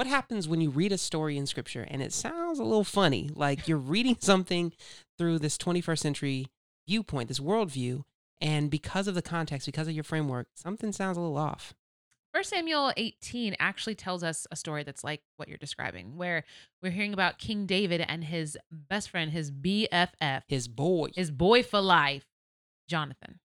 what happens when you read a story in scripture and it sounds a little funny, like you're reading something through this 21st century viewpoint, this worldview, and because of the context, because of your framework, something sounds a little off. First Samuel 18 actually tells us a story that's like what you're describing, where we're hearing about King David and his best friend, his BFF, His boy. his boy for life, Jonathan.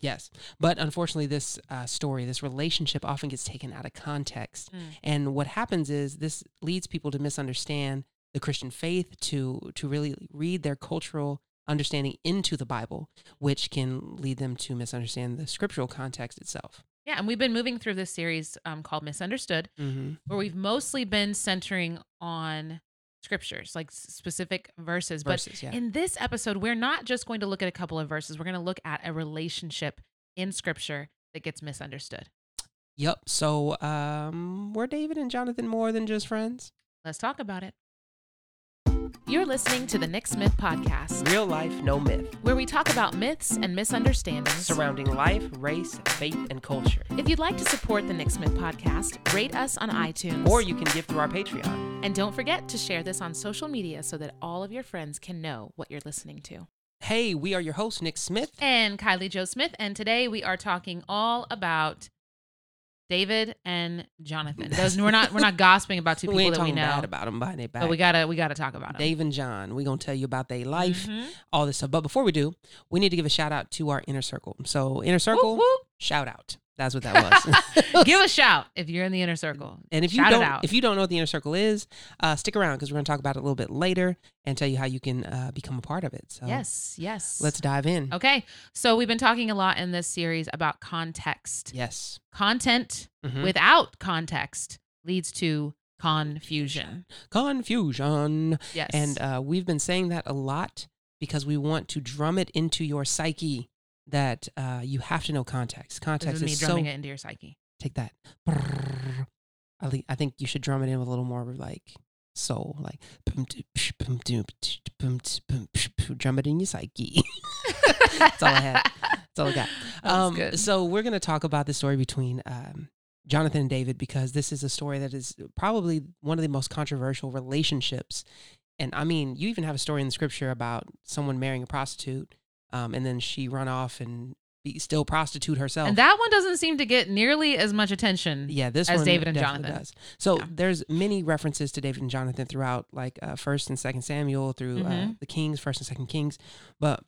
Yes. But unfortunately, this uh, story, this relationship often gets taken out of context. And what happens is this leads people to misunderstand the Christian faith, to, to really read their cultural understanding into the Bible, which can lead them to misunderstand the scriptural context itself. Yeah, and we've been moving through this series um, called Misunderstood, Mm-hmm. where we've mostly been centering on scriptures, like specific verses. But yeah. in this episode, we're not just going to look at a couple of verses, we're going to look at a relationship in scripture that gets misunderstood. Yep. So um, were David and Jonathan more than just friends? Let's talk about it. You're listening to the Nick Smith Podcast, Real life, no myth. where we talk about myths and misunderstandings. Surrounding life, race, faith, and culture. If you'd like to support the Nick Smith Podcast, rate us on iTunes. Or you can give through our Patreon. and don't forget to share this on social media so that all of your friends can know what you're listening to. Hey, we are your hosts, Nick Smith. And Kylie Joe Smith, and today we are talking all about David and Jonathan. Those we're not we're not gossiping about two we people ain't that we know, bad about them behind their back. but we gotta we gotta talk about them. Dave and John. We're gonna tell you about their life, Mhm. all this stuff. But before we do, we need to give a shout out to our inner circle. So inner circle, Whoop, whoop. shout out. That's what that was. Give a shout if you're in the inner circle. and if you Shout it don't, out. if you don't know what the inner circle is, uh, stick around because we're gonna talk about it a little bit later and tell you how you can uh, become a part of it. So yes, yes. let's dive in. Okay, so we've been talking a lot in this series about context. Yes. Content Mhm. without context leads to confusion. Confusion. Yes, And uh, we've been saying that a lot because we want to drum it into your psyche that uh, you have to know context. Context is me is so. drumming it into your psyche. Take that. Brrr. I think you should drum it in with a little more like soul, like boom, doo, psh, boom, doo, boom, boom, psh, psh. drum it in your psyche. That's all I had. That's all I got. Good. So we're going to talk about the story between um, Jonathan and David because this is a story that is probably one of the most controversial relationships. And I mean, you even have a story in the scripture about someone marrying a prostitute, um, and then she run off and be, still prostitute herself. And that one doesn't seem to get nearly as much attention. yeah, this as David and Jonathan. does. So Yeah. there's many references to David and Jonathan throughout, like uh, First and Second Samuel, through uh, Mhm. the Kings, First and Second Kings. But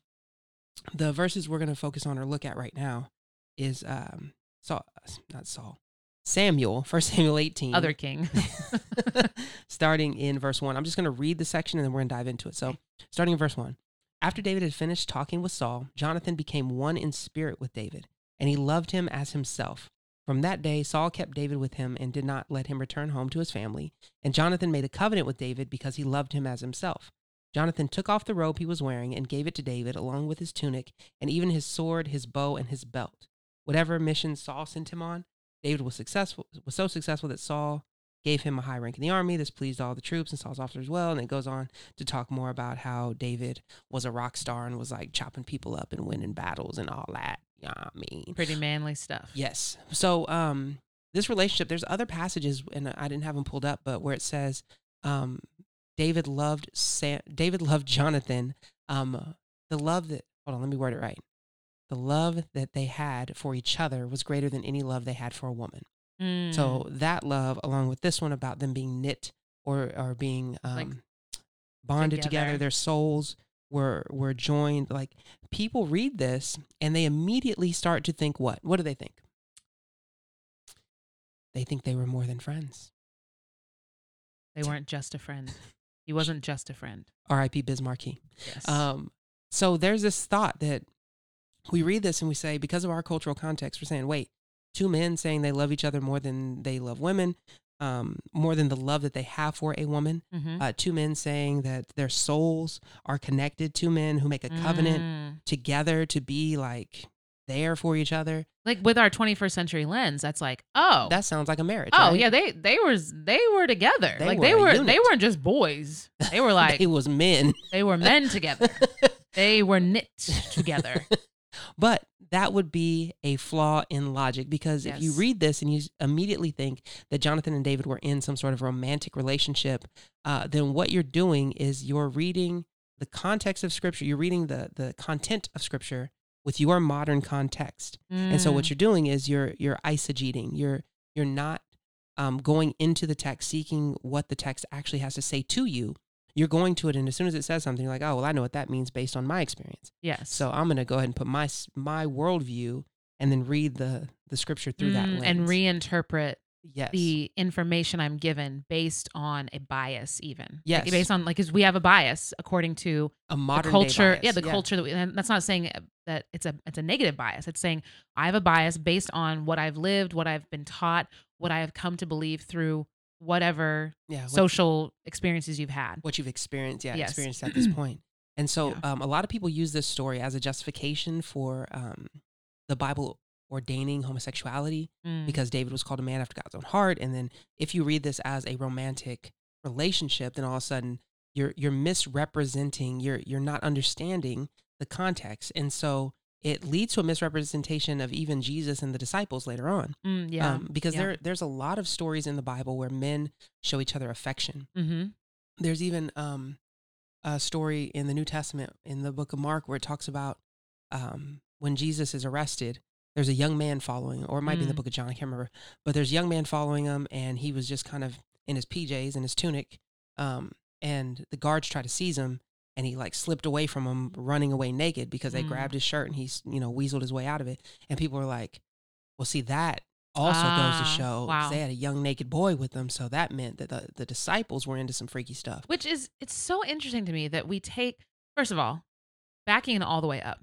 the verses we're going to focus on or look at right now is um, Saul, not Saul, Samuel, First Samuel 18. Other king. starting in verse 1. I'm just going to read the section and then we're going to dive into it. So, starting in verse 1. After David had finished talking with Saul, Jonathan became one in spirit with David, and he loved him as himself. From that day, Saul kept David with him and did not let him return home to his family. And Jonathan made a covenant with David because he loved him as himself. Jonathan took off the robe he was wearing and gave it to David, along with his tunic, and even his sword, his bow, and his belt. Whatever mission Saul sent him on, David was successful was so successful that Saul gave him a high rank in the army. This pleased all the troops and Saul's officers well. And it goes on to talk more about how David was a rock star and was like chopping people up and winning battles and all that. Yeah, I mean, Pretty manly stuff. yes. So, um, this relationship, there's other passages, and I didn't have them pulled up, but where it says, um, David loved Sam, David loved Jonathan. Um, the love that hold on, let me word it right. The love that they had for each other was greater than any love they had for a woman. Mm. So that love, along with this one about them being knit or or being um, Like, bonded together. together. their souls were were joined. Like people read this and they immediately start to think, what? What do they think? They think they were more than friends. they weren't just a friend. He wasn't just a friend. R.I.P. Biz Markie. Yes. Um, so there's this thought that we read this and we say, because of our cultural context, we're saying, wait, two men saying they love each other more than they love women, um, more than the love that they have for a woman. Mhm. Uh, two men saying that their souls are connected. Two men who make a covenant Mm. together to be like there for each other. Like with our 21st century lens, that's like, oh, That sounds like a marriage. oh right? yeah, they they were they were together. They like were they were unit. they weren't just boys. They were like it was men. they were men together. They were knit together. But that would be a flaw in logic because if you read this and you immediately think that Jonathan and David were in some sort of romantic relationship, uh, then what you're doing is you're reading the context of Scripture, you're reading the the content of Scripture with your modern context. And so what Mm. you're doing is you're you're eisegeting. You're you're not um, going into the text seeking what the text actually has to say to you. You're going to it, and as soon as it says something, you're like, oh well, I know what that means based on my experience. yes. So I'm going to go ahead and put my my worldview and then read the the scripture through that Mm, lens. and reinterpret yes, the information I'm given based on a bias, even Like, Yes. based on like because we have a bias according to a modern culture. Yeah, the culture that we. And that's not saying uh, that it's a it's a negative bias. It's saying I have a bias based on what I've lived, what I've been taught, what I have come to believe through whatever Yeah, what, social experiences you've had. what you've experienced, yeah, Yes. experienced at this point. And so, Yeah. um, a lot of people use this story as a justification for um, the Bible ordaining homosexuality Mm. because David was called a man after God's own heart. And then, if you read this as a romantic relationship, then all of a sudden you're you're misrepresenting. You're you're not understanding the context, and so it leads to a misrepresentation of even Jesus and the disciples later on. Mm, yeah, um, because yeah. there there's a lot of stories in the Bible where men show each other affection. mm-hmm. There's even um, a story in the New Testament in the book of Mark where it talks about um, when Jesus is arrested. There's a young man following, or it might be in the Mm. book of John, I can't remember. But there's a young man following him, and he was just kind of in his PJs and his tunic. Um, and the guards try to seize him, and he like slipped away from him, running away naked because they Mm. grabbed his shirt and he's you know weaseled his way out of it. And people were like, "Well, see that also goes to show wow. they had a young naked boy with them, so that meant that the, the disciples were into some freaky stuff." Which is it's so interesting to me that we take first of all, backing it all the way up.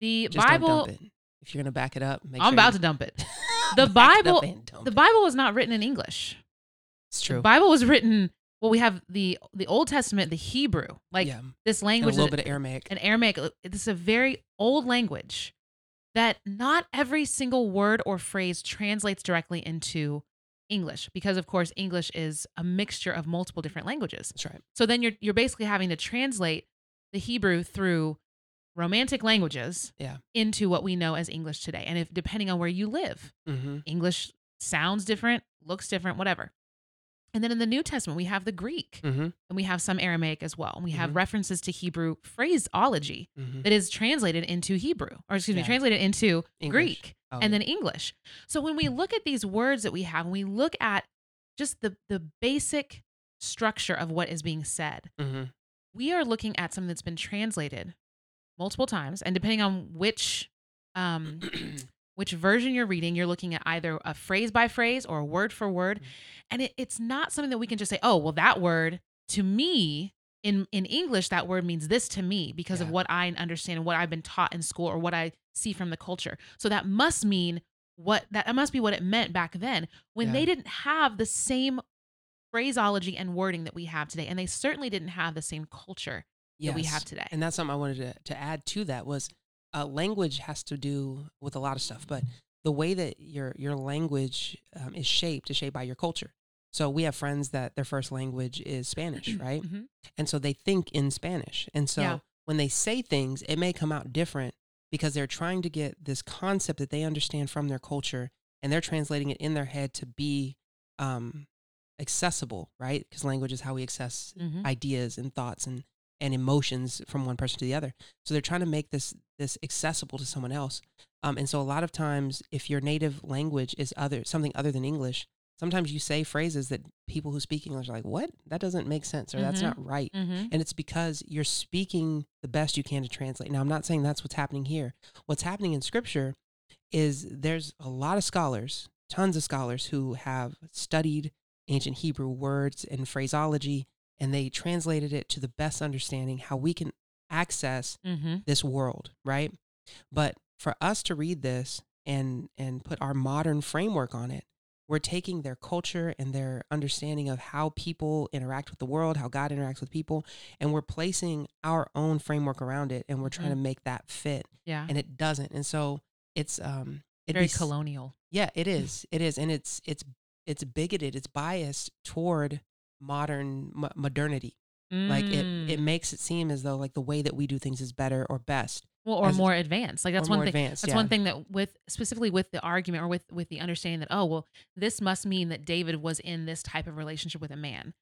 The Just Bible don't dump it. If you're gonna back it up, make I'm sure about to dump it. The back it Bible- The. Bible was not written in English. It's The true. Bible was written well we have the the Old Testament, the Hebrew. Like yeah, this language, and a little bit of Aramaic. an Aramaic. uh, This is a very old language that not every single word or phrase translates directly into English because of course English is a mixture of multiple different languages. That's right. So then you're you're basically having to translate the Hebrew through romantic languages Yeah. into what we know as English today. And if depending on where you live, Mm-hmm. English sounds different, looks different, whatever. And then in the New Testament, we have the Greek Mm-hmm. and we have some Aramaic as well. And we have Mhm. references to Hebrew phraseology Mm-hmm. that is translated into Hebrew, or excuse me, translated into English. Greek Oh, and yeah. then English. So when we look at these words that we have, when we look at just the the basic structure of what is being said, Mm-hmm. we are looking at something that's been translated multiple times, and depending on which um, which version you're reading, you're looking at either a phrase by phrase or word for word, Mhm. and it, it's not something that we can just say, oh, well, that word to me. In, in English, that word means this to me because of what I understand and what I've been taught in school or what I see from the culture. So that must mean what that must be what it meant back then when Yeah. they didn't have the same phraseology and wording that we have today. And they certainly didn't have the same culture that we have today. And that's something I wanted to, to add to that was uh, language has to do with a lot of stuff, but the way that your your language um, is shaped is shaped by your culture. So we have friends that their first language is Spanish, right? Mhm. And so they think in Spanish. And so Yeah. when they say things, it may come out different because they're trying to get this concept that they understand from their culture and they're translating it in their head to be um, accessible, right? Because language is how we access Mhm. ideas and thoughts and and emotions from one person to the other. So they're trying to make this this accessible to someone else. Um, and so a lot of times, if your native language is other something other than English, sometimes you say phrases that people who speak English are like, "What? That doesn't make sense," or "That's Mhm. not right." Mhm. And it's because you're speaking the best you can to translate. Now, I'm not saying that's what's happening here. What's happening in scripture is there's a lot of scholars, tons of scholars who have studied ancient Hebrew words and phraseology, and they translated it to the best understanding how we can access Mhm. this world, right? But for us to read this and and put our modern framework on it, we're taking their culture and their understanding of how people interact with the world, how God interacts with people, and we're placing our own framework around it and we're trying to make that fit Yeah. and it doesn't. And so it's um it'd Very be colonial. yeah, it is. It is, and it's it's it's bigoted. It's biased toward modern mo- modernity. Like it it Mm. makes it seem as though like the way that we do things is better or best. well, or as- more advanced. Like that's one thing. advanced. That's yeah. one thing that with specifically with the argument or with with the understanding that oh well this must mean that David was in this type of relationship with a man.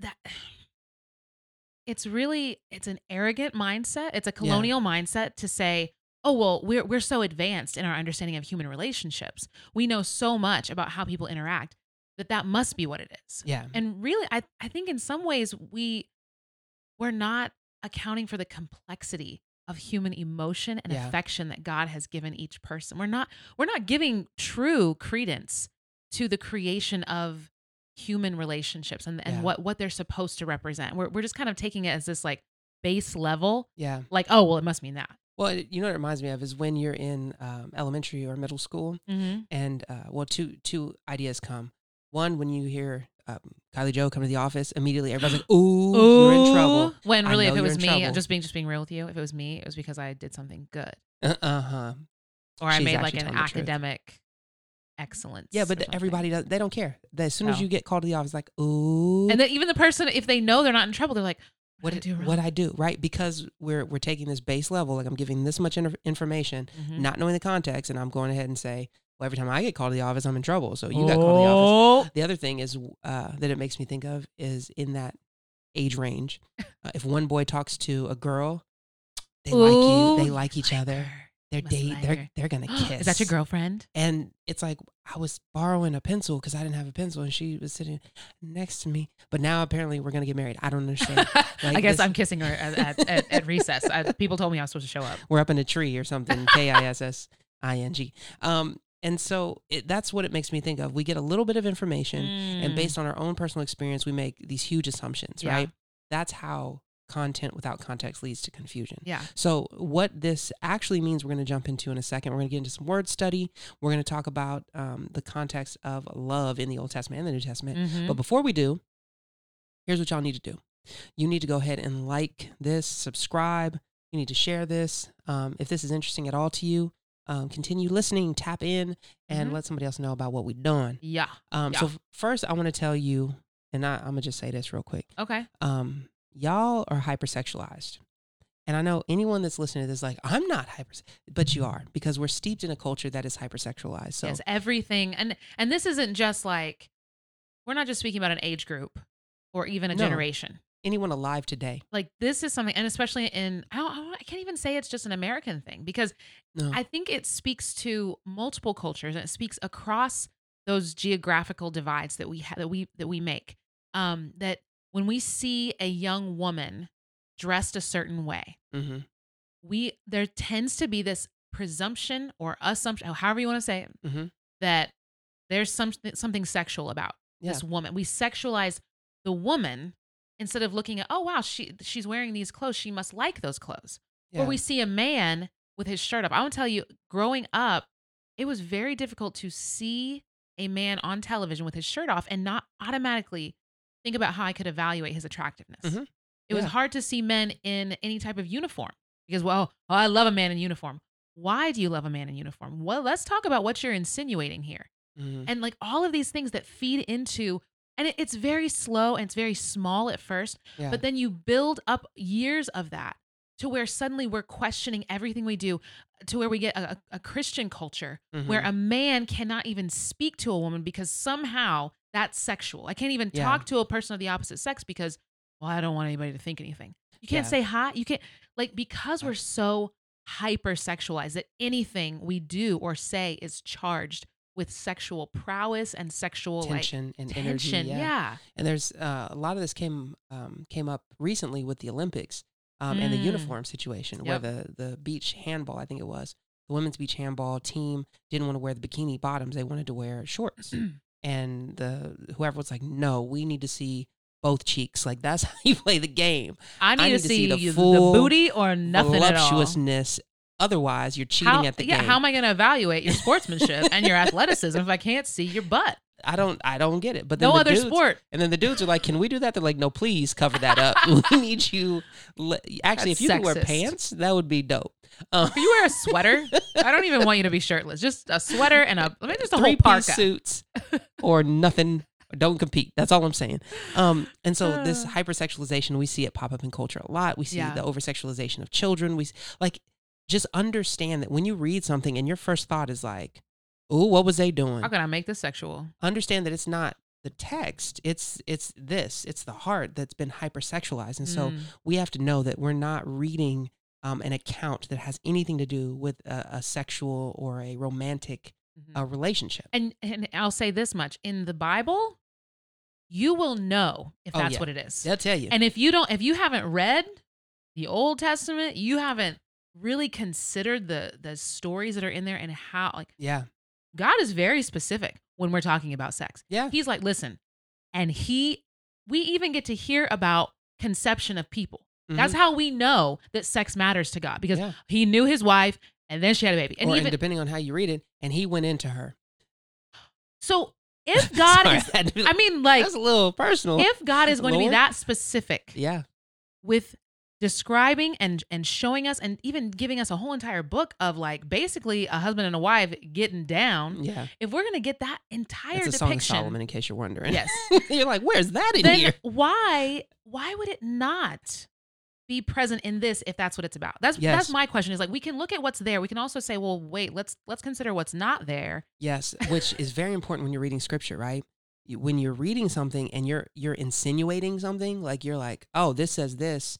That it's really it's an arrogant mindset. It's a colonial mindset to say oh well we're we're so advanced in our understanding of human relationships. We know so much about how people interact that that must be what it is. Yeah. And really I I think in some ways we we're not accounting for the complexity of human emotion and Yeah. affection that God has given each person. We're not we're not giving true credence to the creation of human relationships and, and Yeah. what what they're supposed to represent. We're we're just kind of taking it as this like base level, Yeah. like, oh well it must mean that. Well, it, you know what it reminds me of is when you're in um, elementary or middle school, Mm-hmm. and uh, well, two two ideas come. One, when you hear um, Kylie Joe come to the office, immediately everybody's like, "Ooh, you're in trouble." When really, if it was me, trouble. just being just being real with you, if it was me, it was because I did something good Uh huh. or I made like an telling the truth. academic excellence. Yeah, but everybody does. They don't care. That As soon as you get called to the office, like, "Ooh," And then even the person, if they know they're not in trouble, they're like, what "What did I do wrong?" what I do right because we're we're taking this base level. Like I'm giving this much inf- information, Mhm. not knowing the context, and I'm going ahead and say, "Well, every time I get called to the office, I'm in trouble." So you got called to the office. Oh. The other thing is uh, that it makes me think of is in that age range. Uh, if one boy talks to a girl, they like you. They like each other. They're must date. like They're they're gonna kiss. Is that your girlfriend? And it's like I was borrowing a pencil because I didn't have a pencil, and she was sitting next to me. But now apparently we're gonna get married. I don't understand. I guess this- I'm kissing her at, at, at, at recess. I, people told me I was supposed to show up. we're up in a tree or something. K i s s i n g. Um, and so it, that's what it makes me think of. We get a little bit of information, and Mm. based on our own personal experience, we make these huge assumptions. Yeah. Right? That's how content without context leads to confusion. yeah, So, what this actually means, we're going to jump into in a second. We're going to get into some word study. We're going to talk about um, the context of love in the Old Testament and the New Testament. Mhm. But before we do, here's what y'all need to do you need to go ahead and like this, subscribe. You need to share this. Um, if this is interesting at all to you, um, continue listening, tap in, and Mhm. let somebody else know about what we've done. yeah. Um, Yeah. So, first, I want to tell you, and I, I'm going to just say this real quick Okay. um, y'all are hypersexualized. And I know anyone that's listening to this, is like, I'm not hyper, but you are because we're steeped in a culture that is hypersexualized. So, yes, everything, and and this isn't just like we're not just speaking about an age group or even a No. generation. Anyone alive today, Like this is something, and especially in I don't, I can't even say it's just an American thing because no, I think it speaks to multiple cultures and it speaks across those geographical divides that we ha- that we that we make. Um, that when we see a young woman dressed a certain way, hmm we there tends to be this presumption or assumption, however you want to say it, Mhm. that there's some something sexual about Yeah. this woman. We sexualize the woman instead of looking at, oh wow, she she's wearing these clothes, she must like those clothes. yeah. Or we see a man with his shirt up. I want to tell you, growing up, it was very difficult to see a man on television with his shirt off and not automatically think about how I could evaluate his attractiveness. Mhm. It was hard to see men in any type of uniform because, well, oh, I love a man in uniform. Why do you love a man in uniform? Well, let's talk about what you're insinuating here. Mhm. And like all of these things that feed into, and it, it's very slow and it's very small at first, yeah. but then you build up years of that to where suddenly we're questioning everything we do, to where we get a, a- Christian culture where Mhm. a man cannot even speak to a woman because somehow that's sexual. I can't even Yeah. talk to a person of the opposite sex because, well, I don't want anybody to think anything. You can't Yeah. say hi. You can't, like, because we're so hypersexualized that anything we do or say is charged with sexual prowess and sexual tension like and tension. energy. yeah. And there's uh, a lot of this came um, came up recently with the Olympics um, and the Mm. uniform situation, Yep. where the the beach handball, I think it was the women's beach handball team didn't want to wear the bikini bottoms; they wanted to wear shorts. and the whoever was like, "No, we need to see both cheeks. Like that's how you play the game. I need, I to, need to see see, the full the booty or nothing at all. Voluptuousness. Otherwise, you're cheating How, at the yeah, game. how am I going to evaluate your sportsmanship and your athleticism if I can't see your butt? I don't. I don't get it. But then No the other dudes, sport. And then the dudes are like, "Can we do that?" They're like, "No, please cover that up. we need you." Le- Actually, That's if you could wear pants, that would be dope. Um, If you wear a sweater, I don't even want you to be shirtless. Just a sweater and a, I mean, just a whole parka. suits or nothing. Don't compete. That's all I'm saying. Um, and so this Uh. hypersexualization, we see it pop up in culture a lot. We see Yeah. the oversexualization of children. We like just understand that when you read something and your first thought is like, "Ooh, what was they doing?" How can I make this sexual? Understand that it's not the text; it's it's this, it's the heart that's been hypersexualized, and so Mm. we have to know that we're not reading um, an account that has anything to do with a, a sexual or a romantic Mhm. uh, relationship. and and I'll say this much: in the Bible, you will know if Oh, that's yeah. what it is. They'll tell you. And if you don't, if you haven't read the Old Testament, you haven't really considered the the stories that are in there and how like yeah, God is very specific when we're talking about sex. yeah, He's like, listen, and he we even get to hear about conception of people. That's Mhm. how we know that sex matters to God because Yeah. he knew his wife and then she had a baby. And or, even and depending on how you read it, and he went into her. so if God Sorry, is I to I mean like that's a little personal. if God is going to be that specific yeah, with describing and and showing us and even giving us a whole entire book of like basically a husband and a wife getting down. yeah. If we're gonna get that entire It's a song of Solomon, in case you're wondering. yes, you're like, where's that in then here? why why would it not be present in this if that's what it's about? That's Yes. that's my question. Is like we can look at what's there. We can also say, well, wait, let's let's consider what's not there. Yes, which is very important when you're reading scripture, right? When you're reading something and you're you're insinuating something, like you're like, "Oh, this says this."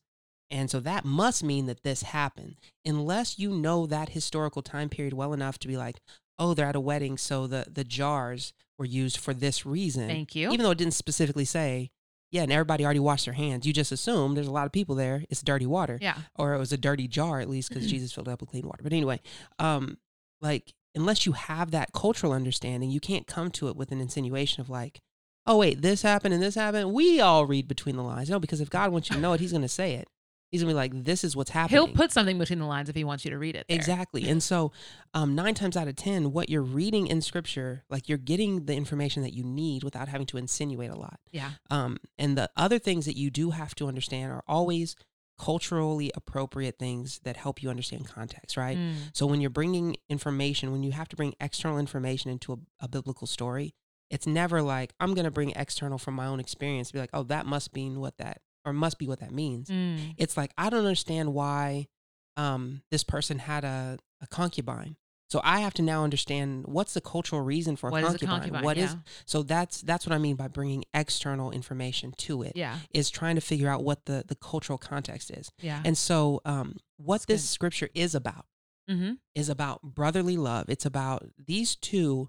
And so that must mean that this happened. Unless you know that historical time period well enough to be like, "Oh, they're at a wedding, so the the jars were used for this reason." Thank you. Even though it didn't specifically say, yeah, and everybody already washed their hands. You just assume there's a lot of people there. It's dirty water yeah. or it was a dirty jar at least because Jesus filled it up with clean water. But anyway, um, like unless you have that cultural understanding, you can't come to it with an insinuation of like, oh wait, this happened and this happened. We all read between the lines. No, because if God wants you to know it, He's going to say it. He's to be like, this is what's happening. He'll put something between the lines if he wants you to read it. there. Exactly. And so, um, nine times out of 10, what you're reading in scripture, like you're getting the information that you need without having to insinuate a lot. Yeah. Um, and the other things that you do have to understand are always culturally appropriate things that help you understand context, right? Mm. So when you're bringing information, when you have to bring external information into a, a biblical story, it's never like I'm going to bring external from my own experience. Be like, oh, that must mean what that or must be what that means. Mm. It's like I don't understand why um, this person had a, a concubine. So I have to now understand what's the cultural reason for a What is a concubine. concubine? What yeah. is so that's that's what I mean by bringing external information to it. yeah. Is trying to figure out what the the cultural context is. Yeah. And so um, what That's this good. scripture is about mm-hmm. is about brotherly love. It's about these two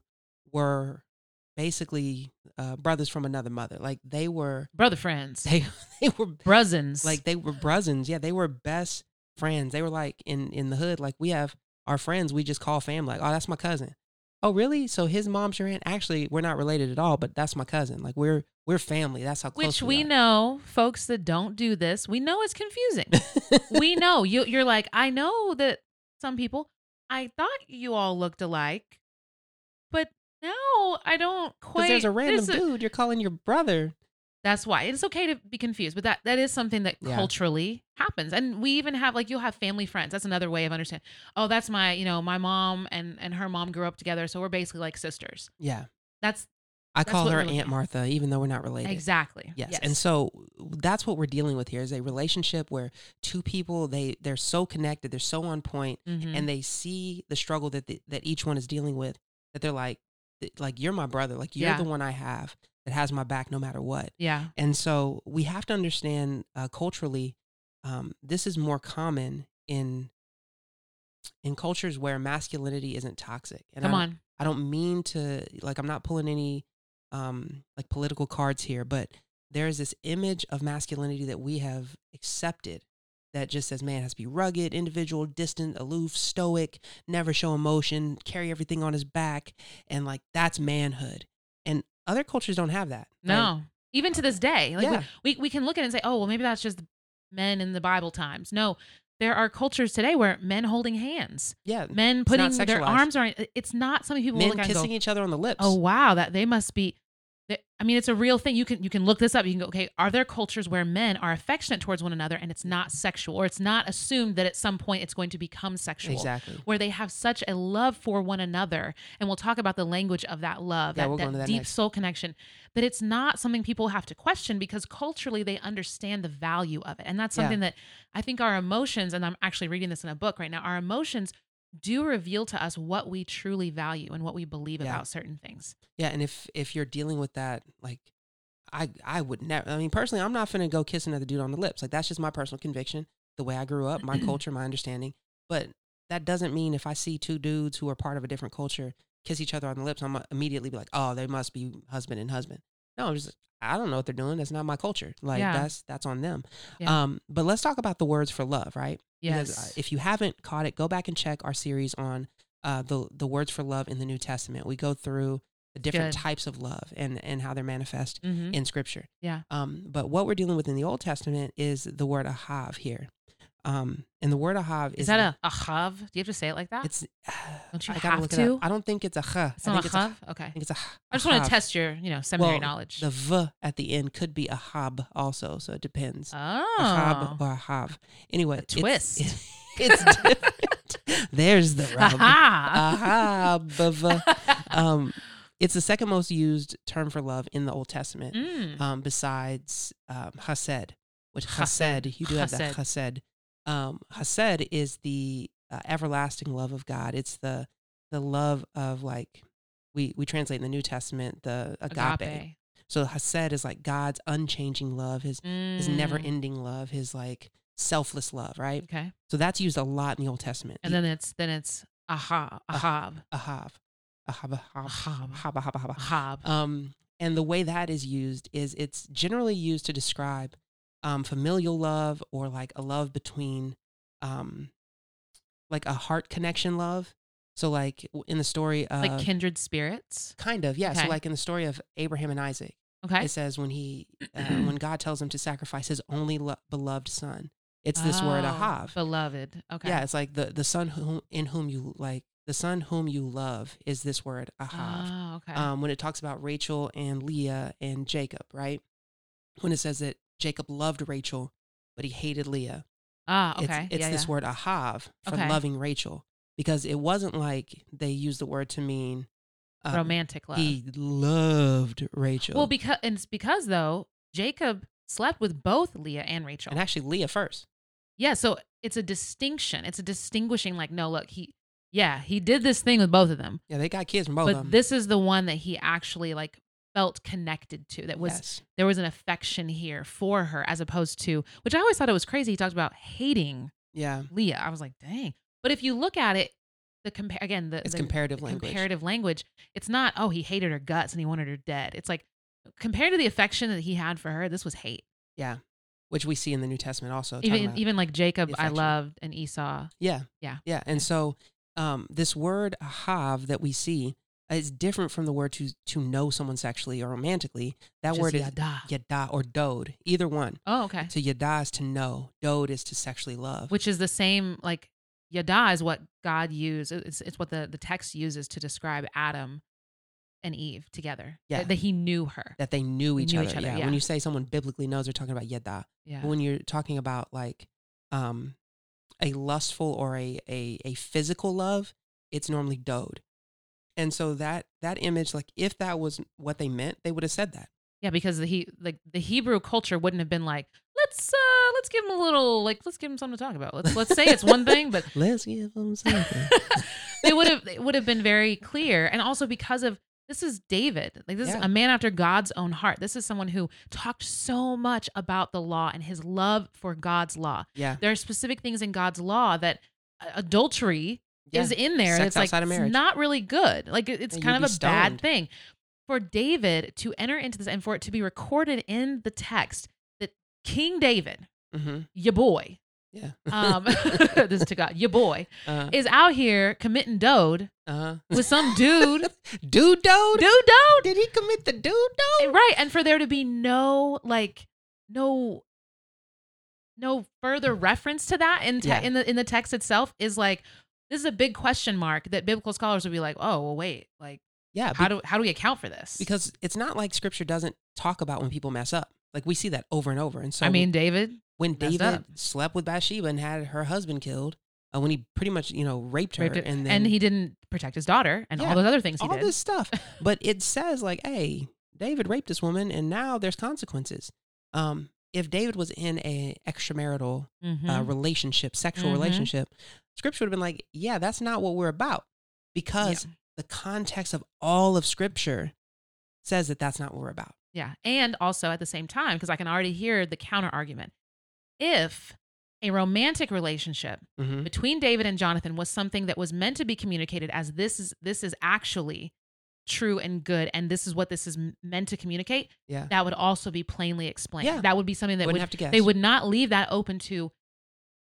were basically uh, brothers from another mother. Like they were Brother friends. they they were Bruzins. like they were brothers. Yeah, they were best friends. They were like in in the hood. Like we have our friends. We just call family. Like oh, that's my cousin. Oh really? So his mom's your aunt? Actually, we're not related at all. But that's my cousin. Like we're we're family. That's how close Which we, we know, folks that don't do this, we know it's confusing. we know you. You're like, I know that some people. I thought you all looked alike, but no, I don't Because quite. there's a random there's a- dude you're calling your brother. That's why it's okay to be confused, but that that is something that Yeah. culturally happens, and we even have like you'll have family friends. That's another way of understanding. Oh, that's my you know my mom and and her mom grew up together, so we're basically like sisters. Yeah, That's I That's call her Aunt. Martha, even though we're not related. exactly Yes. And so that's what we're dealing with here is a relationship where two people they they're so connected, they're so on point, Mhm. and they see the struggle that the, that each one is dealing with that they're like like you're my brother, like you're Yeah. the one I have that has my back no matter what. yeah, And so we have to understand uh, culturally um, this is more common in in cultures where masculinity isn't toxic. And come I, on, I don't mean to like I'm not pulling any um like political cards here, but there is this image of masculinity that we have accepted that just says man has to be rugged, individual, distant, aloof, stoic, never show emotion, carry everything on his back, and like that's manhood. And other cultures don't have that. right? no. Even to this day, like we- Yeah. we, we can look at it and say, oh well, maybe that's just men in the Bible times. No, there are cultures today where men holding hands, Yeah. men putting their arms around. It's not something people Men look at kissing go, each other on the lips. oh wow, that they must be. I mean, it's a real thing. You can you can look this up. You can go, okay, are there cultures where men are affectionate towards one another and it's not sexual, or it's not assumed that at some point it's going to become sexual? Exactly. Where they have such a love for one another, and we'll talk about the language of that love, Yeah, that, we'll that that deep next. soul connection. But it's not something people have to question because culturally they understand the value of it, and that's Yeah. something that I think our emotions, and I'm actually reading this in a book right now. Our emotions do reveal to us what we truly value and what we believe Yeah. about certain things. Yeah, and if if you're dealing with that, like, I I would never. I mean, personally, I'm not gonna go kiss another dude on the lips. Like that's just my personal conviction, the way I grew up, my culture, my understanding. But that doesn't mean if I see two dudes who are part of a different culture kiss each other on the lips, I'm gonna immediately be like, oh, they must be husband and husband. No, I'm just I don't know what they're doing. That's not my culture. Like Yeah. that's that's on them. Yeah. Um, but let's talk about the words for love, right? Yes. Because, uh, if you haven't caught it, go back and check our series on uh, the the words for love in the New Testament. We go through the different Good. types of love and and how they're manifest Mhm. in Scripture. Yeah. Um, but what we're dealing with in the Old Testament is the word ahav here. Um, and the word ahav is, Is that a, ahav? Do you have to say it like that? It's. Don't you I gotta have look It to? up. I don't think it's a ch. It's I not think a it's chav? Okay. I think it's a. I just want to test your, you know, seminary Well, knowledge. The v at the end could be a hab also, so it depends. oh. Ahab or ahav. Anyway, A it's- twist. It's, different. There's the rub. Ha Ahab. um, it's the second most used term for love in the Old Testament, Mm. um, besides um, chesed, which Chesed. chesed, you do have that Chesed. Um, chesed is the uh, everlasting love of God. It's the the love of like we we translate in the New Testament the agape. Agape. So chesed is like God's unchanging love, his his Mm. never ending love, his like selfless love, right? Okay. So that's used a lot in the Old Testament. And then it's then it's aha ahab Ahav. Ahab, ahab, Ahab. ahab, ahab, ahab. ahab. Um, and the way that is used is it's generally used to describe um, familial love or like a love between, um, like a heart connection love. So like in the story of like kindred spirits. kind of yeah. So like in the story of Abraham and Isaac, Okay. it says when he uh, when God tells him to sacrifice his only lo- beloved son, it's this word Oh, ahav. Beloved. Okay. Yeah, it's like the the son whom in whom you like the son whom you love is this word ahav. Oh, okay. Um, when it talks about Rachel and Leah and Jacob, right? When it says that Jacob loved Rachel, but he hated Leah. ah, It's, okay. it's yeah, this yeah. word ahav for Okay. loving Rachel because it wasn't like they used the word to mean um, romantic love. He loved Rachel. well, because and it's because though Jacob slept with both Leah and Rachel. and actually Leah first. Yeah, so it's a distinction. It's a distinguishing like no, look, he yeah, he did this thing with both of them. Yeah, they got kids from both but of them. this is the one that he actually like felt connected to. That was yes. there was an affection here for her as opposed to which I always thought it was crazy. He talked about hating Yeah. Leah. I was like, dang. But if you look at it, the compare again the, It's the comparative the language. comparative language, it's not, oh, he hated her guts and he wanted her dead. It's like compared to the affection that he had for her, this was hate. Yeah. Which we see in the New Testament also. Even even like Jacob I loved and Esau. Yeah. Yeah. Yeah. And so um, this word ahav that we see is different from the word to to know someone sexually or romantically. That word is yada. yada or dode, either one. Oh, okay. So yada is to know, dode is to sexually love. Which is the same like yada is what God used. It's it's what the, the text uses to describe Adam and Eve together. Yeah. That, that he knew her. that they knew each, Knew other. each other, Yeah. yeah. When you say someone biblically knows, they're talking about yada. Yeah. But when you're talking about like um, a lustful or a, a a physical love, it's normally dode. And so that that image, like if that was what they meant, they would have said that. Yeah, because the he like the Hebrew culture wouldn't have been like, let's uh let's give him a little like let's give him something to talk about. Let's let's say it's one thing, but Let's give them something. they would have it would have been very clear. And also because of this is David. Like this is a man after God's own heart. This is someone who talked so much about the law and his love for God's law. yeah. There are specific things in God's law that uh, adultery Yeah. is in there. Sex It's like marriage. not really good. Like it's Yeah, kind of a bad thing. For David to enter into this and for it to be recorded in the text that King David, Mm-hmm. your boy, Yeah. um, this is to God, your boy, uh, is out here committing dode uh-huh. with some dude, dude dode? dude dode, Did he commit the dude dode? right? And for there to be no like no no further reference to that in te- Yeah. in the in the text itself is like this is a big question mark that biblical scholars would be like, oh well, wait, like Yeah, How be- do how do we account for this? because it's not like scripture doesn't talk about when people mess up. Like we see that over and over. And so I mean, David. when David up. slept with Bathsheba and had her husband killed, uh, when he pretty much you know raped her, raped and then he didn't protect his daughter and Yeah, all those other things he all did. this stuff. but it says like, hey, David raped this woman, and now there's consequences. Um, if David was in a extramarital Mhm. uh, relationship, sexual Mhm. relationship, scripture would have been like, yeah, that's not what we're about, because the context of all of scripture says that that's not what we're about. Yeah. And also at the same time, because I can already hear the counter argument. If a romantic relationship Mm-hmm. between David and Jonathan was something that was meant to be communicated as this is this is actually true and good and this is what this is meant to communicate, Yeah, that would also be plainly explained. Yeah. That would be something that wouldn't would have to guess. they would not leave that open to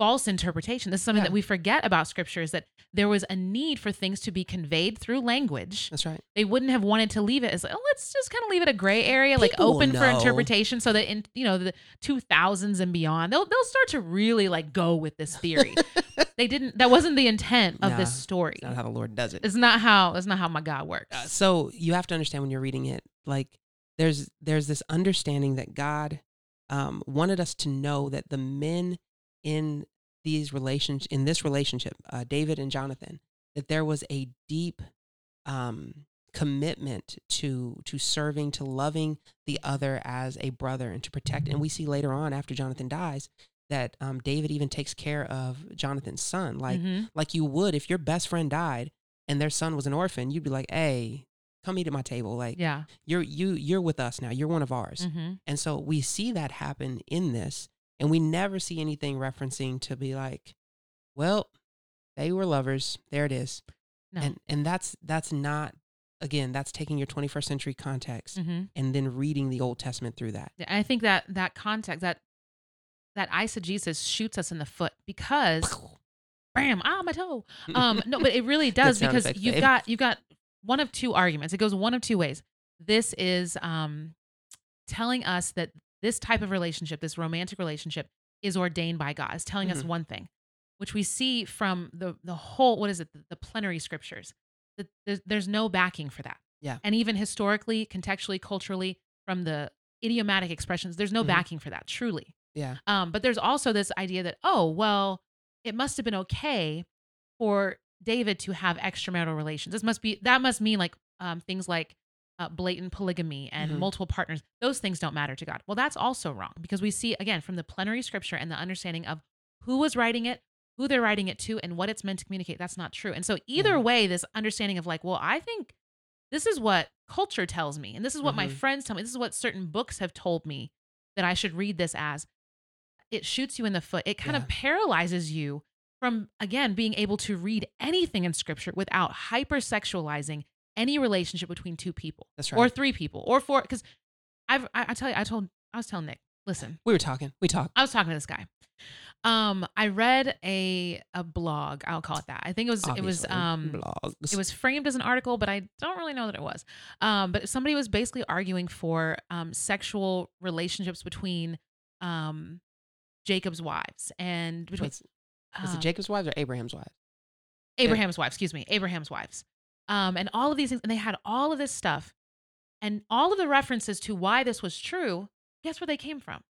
false interpretation. This is something Yeah. that we forget about scripture is that there was a need for things to be conveyed through language That's right. they wouldn't have wanted to leave it as oh let's just kind of leave it a gray area like People will open for interpretation so that in you know the 2000s and beyond they'll they'll start to really like go with this theory they didn't that wasn't the intent of Nah, this story It's not how the Lord does it. it's not how it's not how my god works Uh, so you have to understand when you're reading it like there's there's this understanding that god um, wanted us to know that the men in these relations in this relationship uh, david and jonathan that there was a deep um, commitment to to serving to loving the other as a brother and to protect and we see later on after jonathan dies that um, david even takes care of jonathan's son. Like Mhm. like you would if your best friend died and their son was an orphan you'd be like hey come eat at my table. Like yeah. you're you you're with us now. You're one of ours. Hmm and so we see that happen in this and we never see anything referencing to be like well they were lovers. There it is. No. And and that's that's not again that's taking your 21st century context hmm and then reading the old testament through that. Yeah, I think that that context that that eisegesis shoots us in the foot because bam ah my toe. Um no but it really does because effect, you've babe. got you've got one of two arguments. It goes one of two ways. This is um telling us that this type of relationship this romantic relationship is ordained by god it's telling us Mhm. one thing which we see from the the whole what is it the, the plenary scriptures that there's, there's no backing for that Yeah. and even historically contextually culturally from the idiomatic expressions there's no Mhm. backing for that truly yeah um, but there's also this idea that, oh, well, it must have been okay for David to have extramarital relations. This must be, that must mean like um, things like uh, blatant polygamy and Mhm. multiple partners. Those things don't matter to God. Well, that's also wrong because we see, again, from the plenary scripture and the understanding of who was writing it, who they're writing it to, and what it's meant to communicate. That's not true. And so, either Yeah. way, this understanding of like, well, I think this is what culture tells me, and this is what my Mhm. friends tell me, this is what certain books have told me that I should read this as it shoots you in the foot. It kind Yeah. of paralyzes you from again being able to read anything in scripture without hypersexualizing any relationship between two people that's right. or three people or four. Because I've I, I tell you, I told I was telling Nick, listen, we were talking we talked I was talking to this guy. Um, I read a a blog. I'll call it that. I think it was it was um blogs it was framed as an article, but I don't really know that it was. Um, but somebody was basically arguing for um, sexual relationships between um, Jacob's wives and between is um, it jacob's wives or abraham's wives Abraham's wives, excuse me, Abraham's wives, um, and all of these things. And they had all of this stuff, and all of the references to why this was true. Guess where they came from?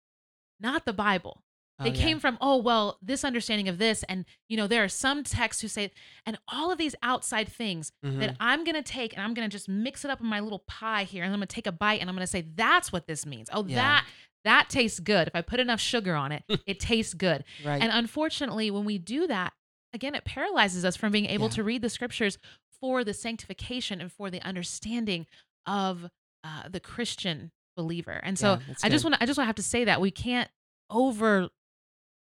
Not the Bible. Oh, They yeah. came from, oh, well, this understanding of this. And, you know, there are some texts who say, and all of these outside things Mhm. that I'm going to take and I'm going to just mix it up in my little pie here. And I'm going to take a bite and I'm going to say, that's what this means. Oh, Yeah. that, that tastes good. If I put enough sugar on it, it tastes good. right And unfortunately, when we do that, again, it paralyzes us from being able Yeah. to read the scriptures for the sanctification and for the understanding of uh, the Christian believer. And so Yeah, I just want to I just want to have to say that we can't over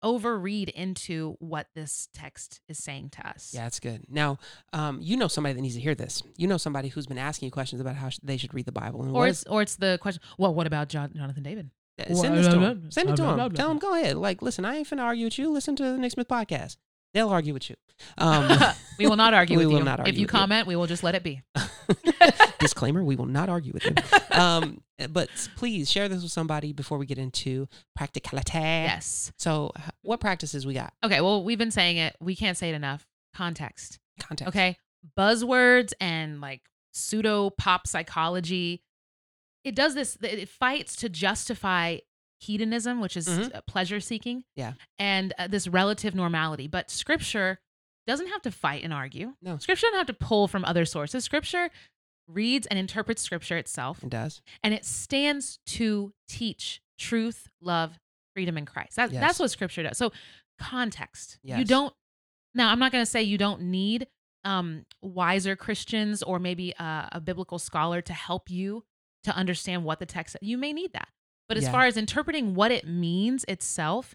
overread into what this text is saying to us. Yeah, that's good. Now, um, you know somebody that needs to hear this. You know somebody who's been asking you questions about how sh- they should read the Bible. And Or what it's or it's the question, well, what about John, Jonathan David? uh, send this to him. Send it to blah, them. blah, blah, Tell them, go ahead. Like, listen, I ain't finna argue with you. Listen to the Nick Smith podcast. They'll argue with you. Um, we will not argue We with will you. not if argue you with you. comment, we will just let it be. disclaimer: We will not argue with you. Um, but please share this with somebody before we get into practicality. yes. So, what practices we got? Okay, well, we've been saying it. We can't say it enough. Context. Context. Okay. Buzzwords and like pseudo pop psychology. It does this, it fights to justify hedonism, which is Mhm. pleasure seeking. Yeah. And uh, this relative normality. But scripture doesn't have to fight and argue. No. Scripture doesn't have to pull from other sources. Scripture reads and interprets scripture itself, It does. and it stands to teach truth, love, freedom in Christ. That, Yes. That's what scripture does. So, context. Yes. You don't, now, I'm not going to say you don't need um, wiser Christians or maybe a, a biblical scholar to help you to understand what the text You may need that. But as Yeah. far as interpreting what it means itself,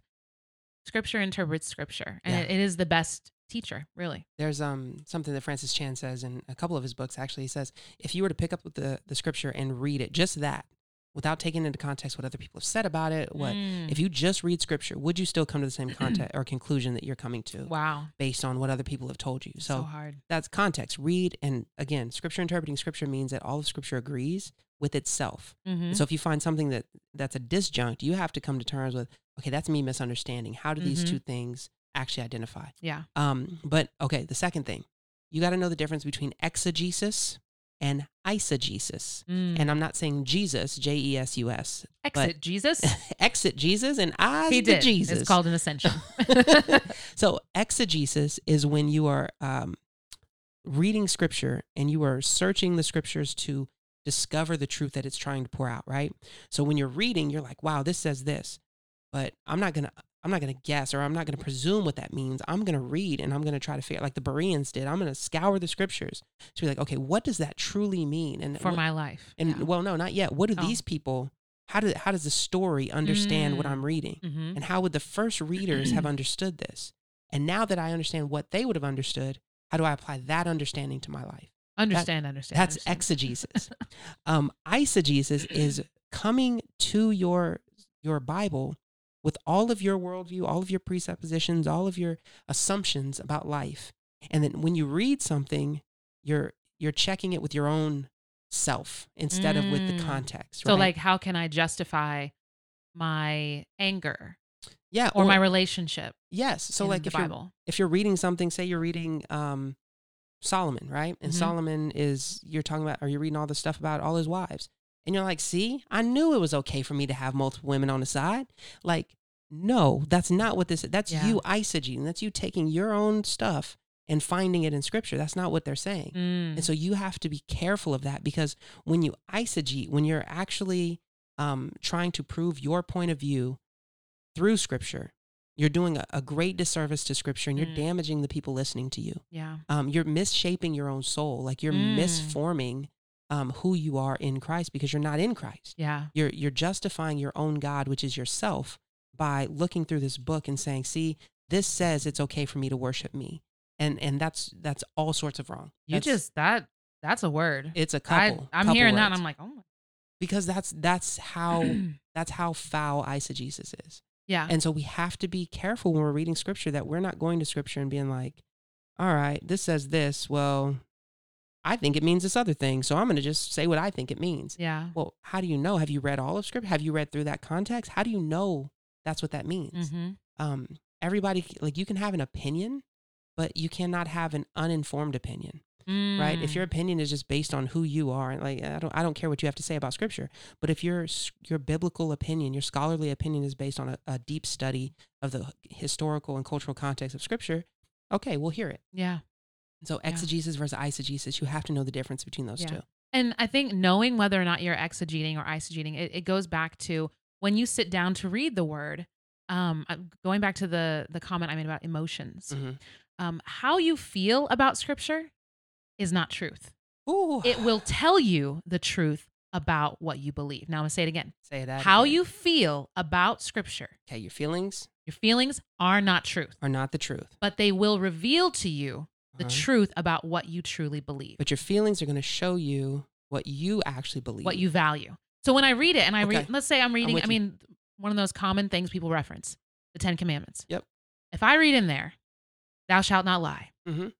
scripture interprets scripture. And Yeah. it, it is the best teacher, really. There's um something that Francis Chan says in a couple of his books. Actually, he says if you were to pick up the the scripture and read it, just that, without taking into context what other people have said about it, what Mm. if you just read scripture, would you still come to the same context or conclusion that you're coming to wow. based on what other people have told you? So, So, hard. that's context. Read and again, scripture interpreting scripture means that all of scripture agrees with itself. Mm-hmm. So if you find something that that's a disjunct, you have to come to terms with, okay, that's me misunderstanding. How do these Mhm. two things actually identify? yeah. Um, but okay, the second thing, you got to know the difference between exegesis and eisegesis. Mm. And I'm not saying Jesus, J E S U S, Exit Jesus. exit Jesus and eyes he did. Jesus. It's called an ascension. so exegesis is when you are um, reading scripture and you are searching the scriptures to discover the truth that it's trying to pour out right so when you're reading you're like wow this says this but i'm not gonna i'm not gonna guess or i'm not gonna presume what that means i'm gonna read and i'm gonna try to figure like the bereans did i'm gonna scour the scriptures to be like okay what does that truly mean and for what- my life. and yeah. well no not yet what do Oh. these people how do how does the story understand what Mm. i'm reading Mhm. and how would the first readers have understood this? And now that I understand what they would have understood, how do I apply that understanding to my life? Understand, understand. That's understand. exegesis. um, eisegesis is coming to your your Bible with all of your worldview, all of your presuppositions, all of your assumptions about life, and then when you read something, you're you're checking it with your own self instead of with the Mm. context. So, right? like, how can I justify my anger yeah, or, my relationship? yes. So like the if you're Bible. if you're reading something, say you're reading um, Solomon, right? And Mhm. Solomon is you're talking about, or you're reading all this stuff about all his wives, and you're like, see, I knew it was okay for me to have multiple women on the side. Like, no, that's not what this. is. That's Yeah. you eisegeting. That's you taking your own stuff and finding it in Scripture. That's not what they're saying. Mm. And so you have to be careful of that because when you eisegete, when you're actually um, trying to prove your point of view through Scripture, you're doing a, a great disservice to Scripture and you're Mm. damaging the people listening to you. yeah. Um, you're misshaping your own soul, like you're Mm. misforming um, who you are in Christ because you're not in Christ. Yeah. You're you're justifying your own God, which is yourself, by looking through this book and saying, "See, this says it's okay for me to worship me," and and that's that's all sorts of wrong. You That's- just, that, that's a word. it's a I, couple. I'm couple hearing that and. I'm like, oh my. because that's that's how that's how foul eisegesis is. Yeah. And so we have to be careful when we're reading scripture that we're not going to scripture and being like, all right, this says this. Well, I think it means this other thing. So I'm going to just say what I think it means. yeah. Well, how do you know? Have you read all of scripture? Have you read through that context? How do you know that's what that means? hmm Um, everybody, like you can have an opinion, but you cannot have an uninformed opinion right? If Mm. your opinion is just based on who you are, like I don't, I don't care what you have to say about scripture, but if your your biblical opinion, your scholarly opinion is based on a, a deep study of the historical and cultural context of scripture, okay, we'll hear it. yeah. So Yeah. exegesis versus eisegesis, you have to know the difference between those Yeah. two. And I think knowing whether or not you're exegeting or eisegeting, it, it goes back to when you sit down to read the word. Um, going back to the the comment I made about emotions, Mhm. um, how you feel about scripture is not truth. Ooh, It will tell you the truth about what you believe. Now I'm gonna say it again. say that. How again. you feel about scripture, okay? Your feelings your feelings are not truth, are not the truth, but they will reveal to you the Uh-huh. truth about what you truly believe. but your feelings are going to show you what you actually believe. what you value. So when I read it and I Okay. read, let's say I'm reading, with I you. mean, one of those common things people reference, the Ten Commandments. Yep. If I read in there, thou shalt not lie. Mhm.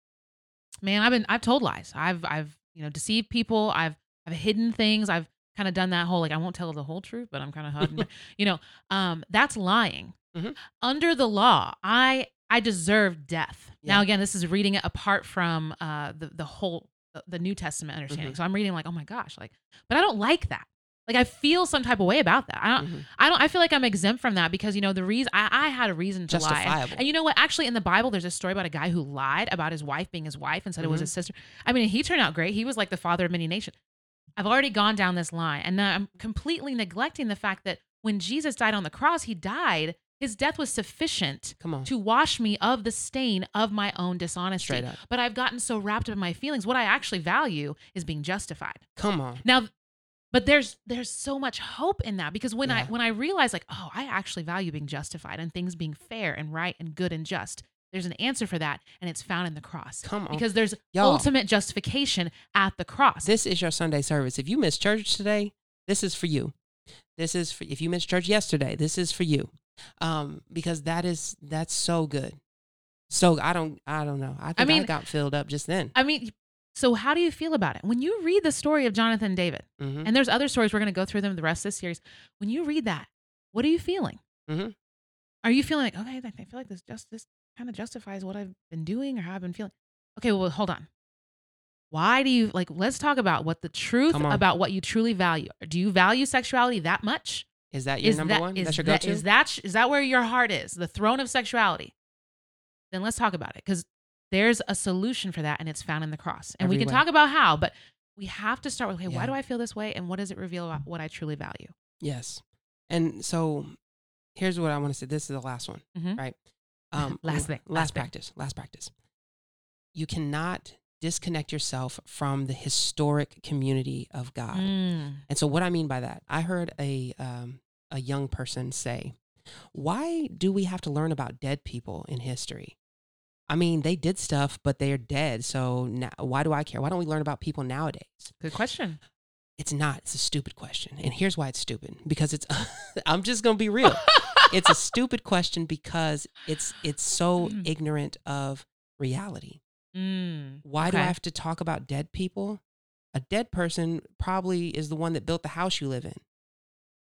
Man, I've been, I've told lies. I've, I've, you know, deceived people. I've, I've hidden things. I've kind of done that whole, like, I won't tell the whole truth, but I'm kind of hiding, you know, um, that's lying. Mhm. Under the law, I, I deserve death. Now, again, this is reading it apart from uh, the, the whole the, New Testament understanding. Mhm. So I'm reading like, oh my gosh, like, but I don't like that. Like I feel some type of way about that. I don't. Mhm. I don't. I feel like I'm exempt from that because you know the reason I, I had a reason to lie. And- you know what? Actually, in the Bible, there's a story about a guy who lied about his wife being his wife and said it was Mhm. his sister. I mean, he turned out great. He was like the father of many nations. I've already gone down this line, and now I'm completely neglecting the fact that when Jesus died on the cross, he died. His death was sufficient Come on. to wash me of the stain of my own dishonesty. But I've gotten so wrapped up in my feelings. What I actually value is being justified. Come on. Now, but there's there's so much hope in that because when I Yeah. when I realize like, oh, I actually value being justified and things being fair and right and good and just. There's an answer for that, and it's found in the cross. Come on. Because there's Y'all. ultimate justification at the cross. This is your Sunday service. If you missed church today, this is for you. This is for if you missed church yesterday, this is for you. Um, because that is that's so good. So I don't I don't know. I think I, mean- got filled up just then. I mean, so how do you feel about it when you read the story of Jonathan and David? Mhm. And there's other stories we're going to go through them the rest of this series. When you read that, what are you feeling? Mhm. Are you feeling like okay, I feel like this just this kind of justifies what I've been doing or how I've been feeling? Okay, well, hold on. Why do you like? Let's talk about what the truth about what you truly value. Do you value sexuality that much? Is that your is number that, one? Is That's your go-to? is that is that where your heart is? The throne of sexuality. Then let's talk about it because there's a solution for that, and it's found in the cross. And we can talk about how, but we have to start with, okay, why do I feel this way, and what does it reveal about what I truly value? Yes. And so here's what I want to say. This is the last one, Mhm. right? Um, Last thing, Last, last thing. practice. Last practice. You cannot disconnect yourself from the historic community of God. Mm. And so, what I mean by that, I heard a um, a young person say, "Why do we have to learn about dead people in history? I mean, they did stuff, but they're dead. So now, why do I care? Why don't we learn about people nowadays?" Good question. It's not. It's a stupid question, and here's why it's stupid. Because it's. I'm just gonna be real. it's a stupid question because it's it's so Mm. ignorant of reality. Mm. Why do I have to talk about dead people? A dead person probably is the one that built the house you live in.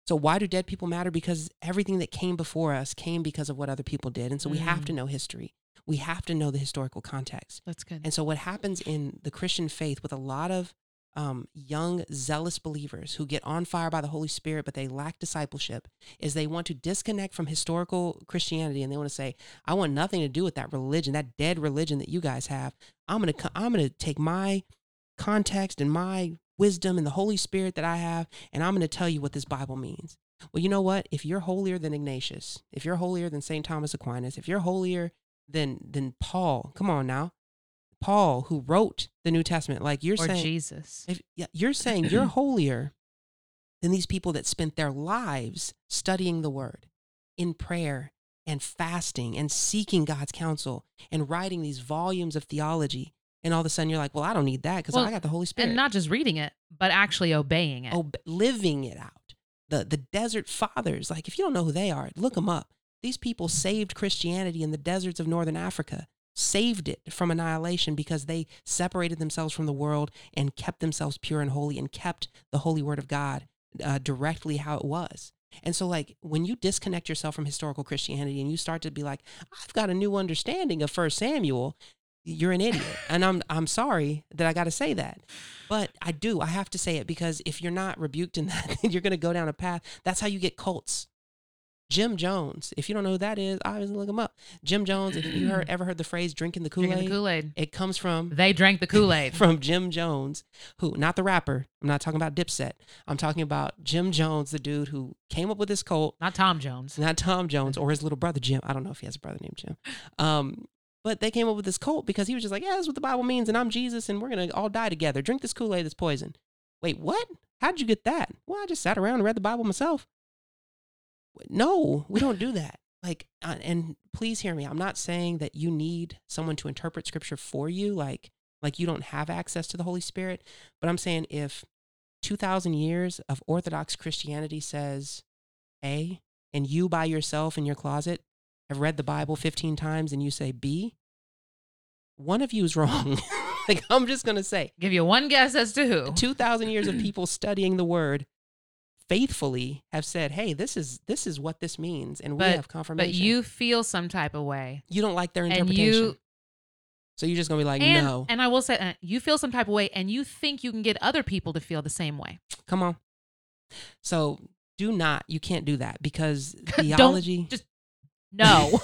So why do dead people matter? Because everything that came before us came because of what other people did. And so we have Mm. to know history. We have to know the historical context. That's good. And so what happens in the Christian faith with a lot of um, young, zealous believers who get on fire by the Holy Spirit, but they lack discipleship, is they want to disconnect from historical Christianity and they want to say, "I want nothing to do with that religion, that dead religion that you guys have. I'm gonna, I'm gonna take my context and my wisdom and the Holy Spirit that I have, and I'm gonna tell you what this Bible means." Well, you know what? If you're holier than Ignatius, if you're holier than Saint Thomas Aquinas, if you're holier than than Paul, come on now, Paul who wrote the New Testament, like you're or saying, Jesus. if yeah, you're saying you're holier than these people that spent their lives studying the word in prayer and fasting and seeking God's counsel and writing these volumes of theology. And all of a sudden you're like, well, I don't need that because Well, I got the Holy Spirit. and not just reading it, but actually obeying it. ob- living it out. The the desert fathers, like if you don't know who they are, look them up. These people saved Christianity in the deserts of northern Africa, saved it from annihilation because they separated themselves from the world and kept themselves pure and holy and kept the holy word of God uh, directly how it was. And so, like, when you disconnect yourself from historical Christianity and you start to be like, I've got a new understanding of First Samuel, you're an idiot. and I'm I'm sorry that I got to say that. But I do. I have to say it because if you're not rebuked in that, you're going to go down a path. That's how you get cults. Jim Jones. If you don't know who that is, obviously look him up. Jim Jones. If you heard ever heard the phrase "drinking the Kool Aid," Kool Aid. it comes from They drank the Kool Aid. from Jim Jones, who not the rapper. I'm not talking about Dipset. I'm talking about Jim Jones, the dude who came up with this cult. Not Tom Jones. Not Tom Jones or his little brother Jim. I don't know if he has a brother named Jim. Um, but they came up with this cult because he was just like, yeah, that's what the Bible means, and I'm Jesus, and we're gonna all die together. Drink this Kool Aid that's poison. Wait, what? How'd you get that? Well, I just sat around and read the Bible myself. No, we don't do that. Like, uh, and please hear me. I'm not saying that you need someone to interpret Scripture for you. Like, like you don't have access to the Holy Spirit. But I'm saying if 2,000 years of Orthodox Christianity says A, and you by yourself in your closet have read the Bible 15 times and you say B, one of you is wrong. like, I'm just going to say Give you one guess as to who. 2,000 years of people studying the word faithfully have said, hey, this is this is what this means. And we have confirmation. But you feel some type of way. you don't like their And interpretation. you So you're just gonna be like, and, no, and I will say, uh, you feel some type of way, and you think you can get other people to feel the same way. come on. So do not. You can't do that because theology. just- No,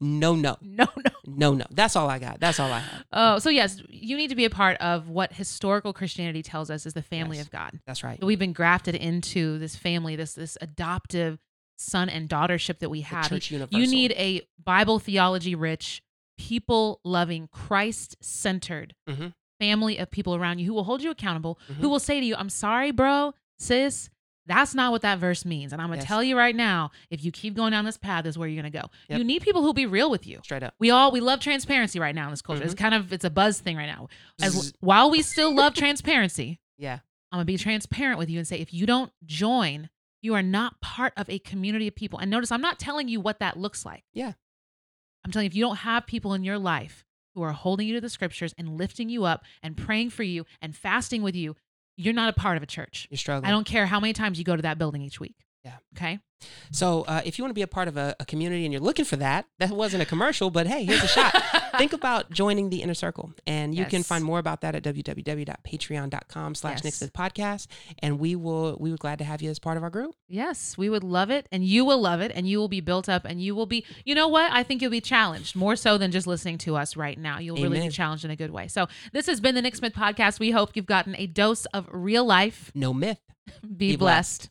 no, no, no, no. no, no. That's all I got. That's all I have. Oh, so yes, you need to be a part of what historical Christianity tells us is the family Yes. of God. That's right. We've been grafted into this family, this this adoptive son and daughtership that we The have. church universal. You need a Bible theology rich, people loving, Christ centered Mhm. family of people around you who will hold you accountable, Mhm. who will say to you, I'm sorry, bro, sis. That's not what that verse means. And I'm going to Yes. tell you right now, if you keep going down this path, is where you're going to go. Yep. You need people who'll be real with you. straight up. We all we love transparency right now in this culture. It's Mm-hmm. kind of it's a buzz thing right now. As while we still love transparency, Yeah. I'm gonna be transparent with you and say if you don't join, you are not part of a community of people. And notice I'm not telling you what that looks like. Yeah. I'm telling you if you don't have people in your life who are holding you to the scriptures and lifting you up and praying for you and fasting with you, you're not a part of a church. You're struggling. I don't care how many times you go to that building each week. Yeah. Okay. So uh, if you want to be a part of a, a community and you're looking for that, that wasn't a commercial, but hey, here's a shot. Think about joining the inner circle. And you can find more about that at www.patreon.com slash Nick Yes. Podcast. And we will we were glad to have you as part of our group. Yes, we would love it, and you will love it, and you will be built up, and you will be. You know what? I think you'll be challenged more so than just listening to us right now. You'll really be challenged in a good way. So this has been the Nick Smith podcast. We hope you've gotten a dose of real life. No myth. Be, Be blessed.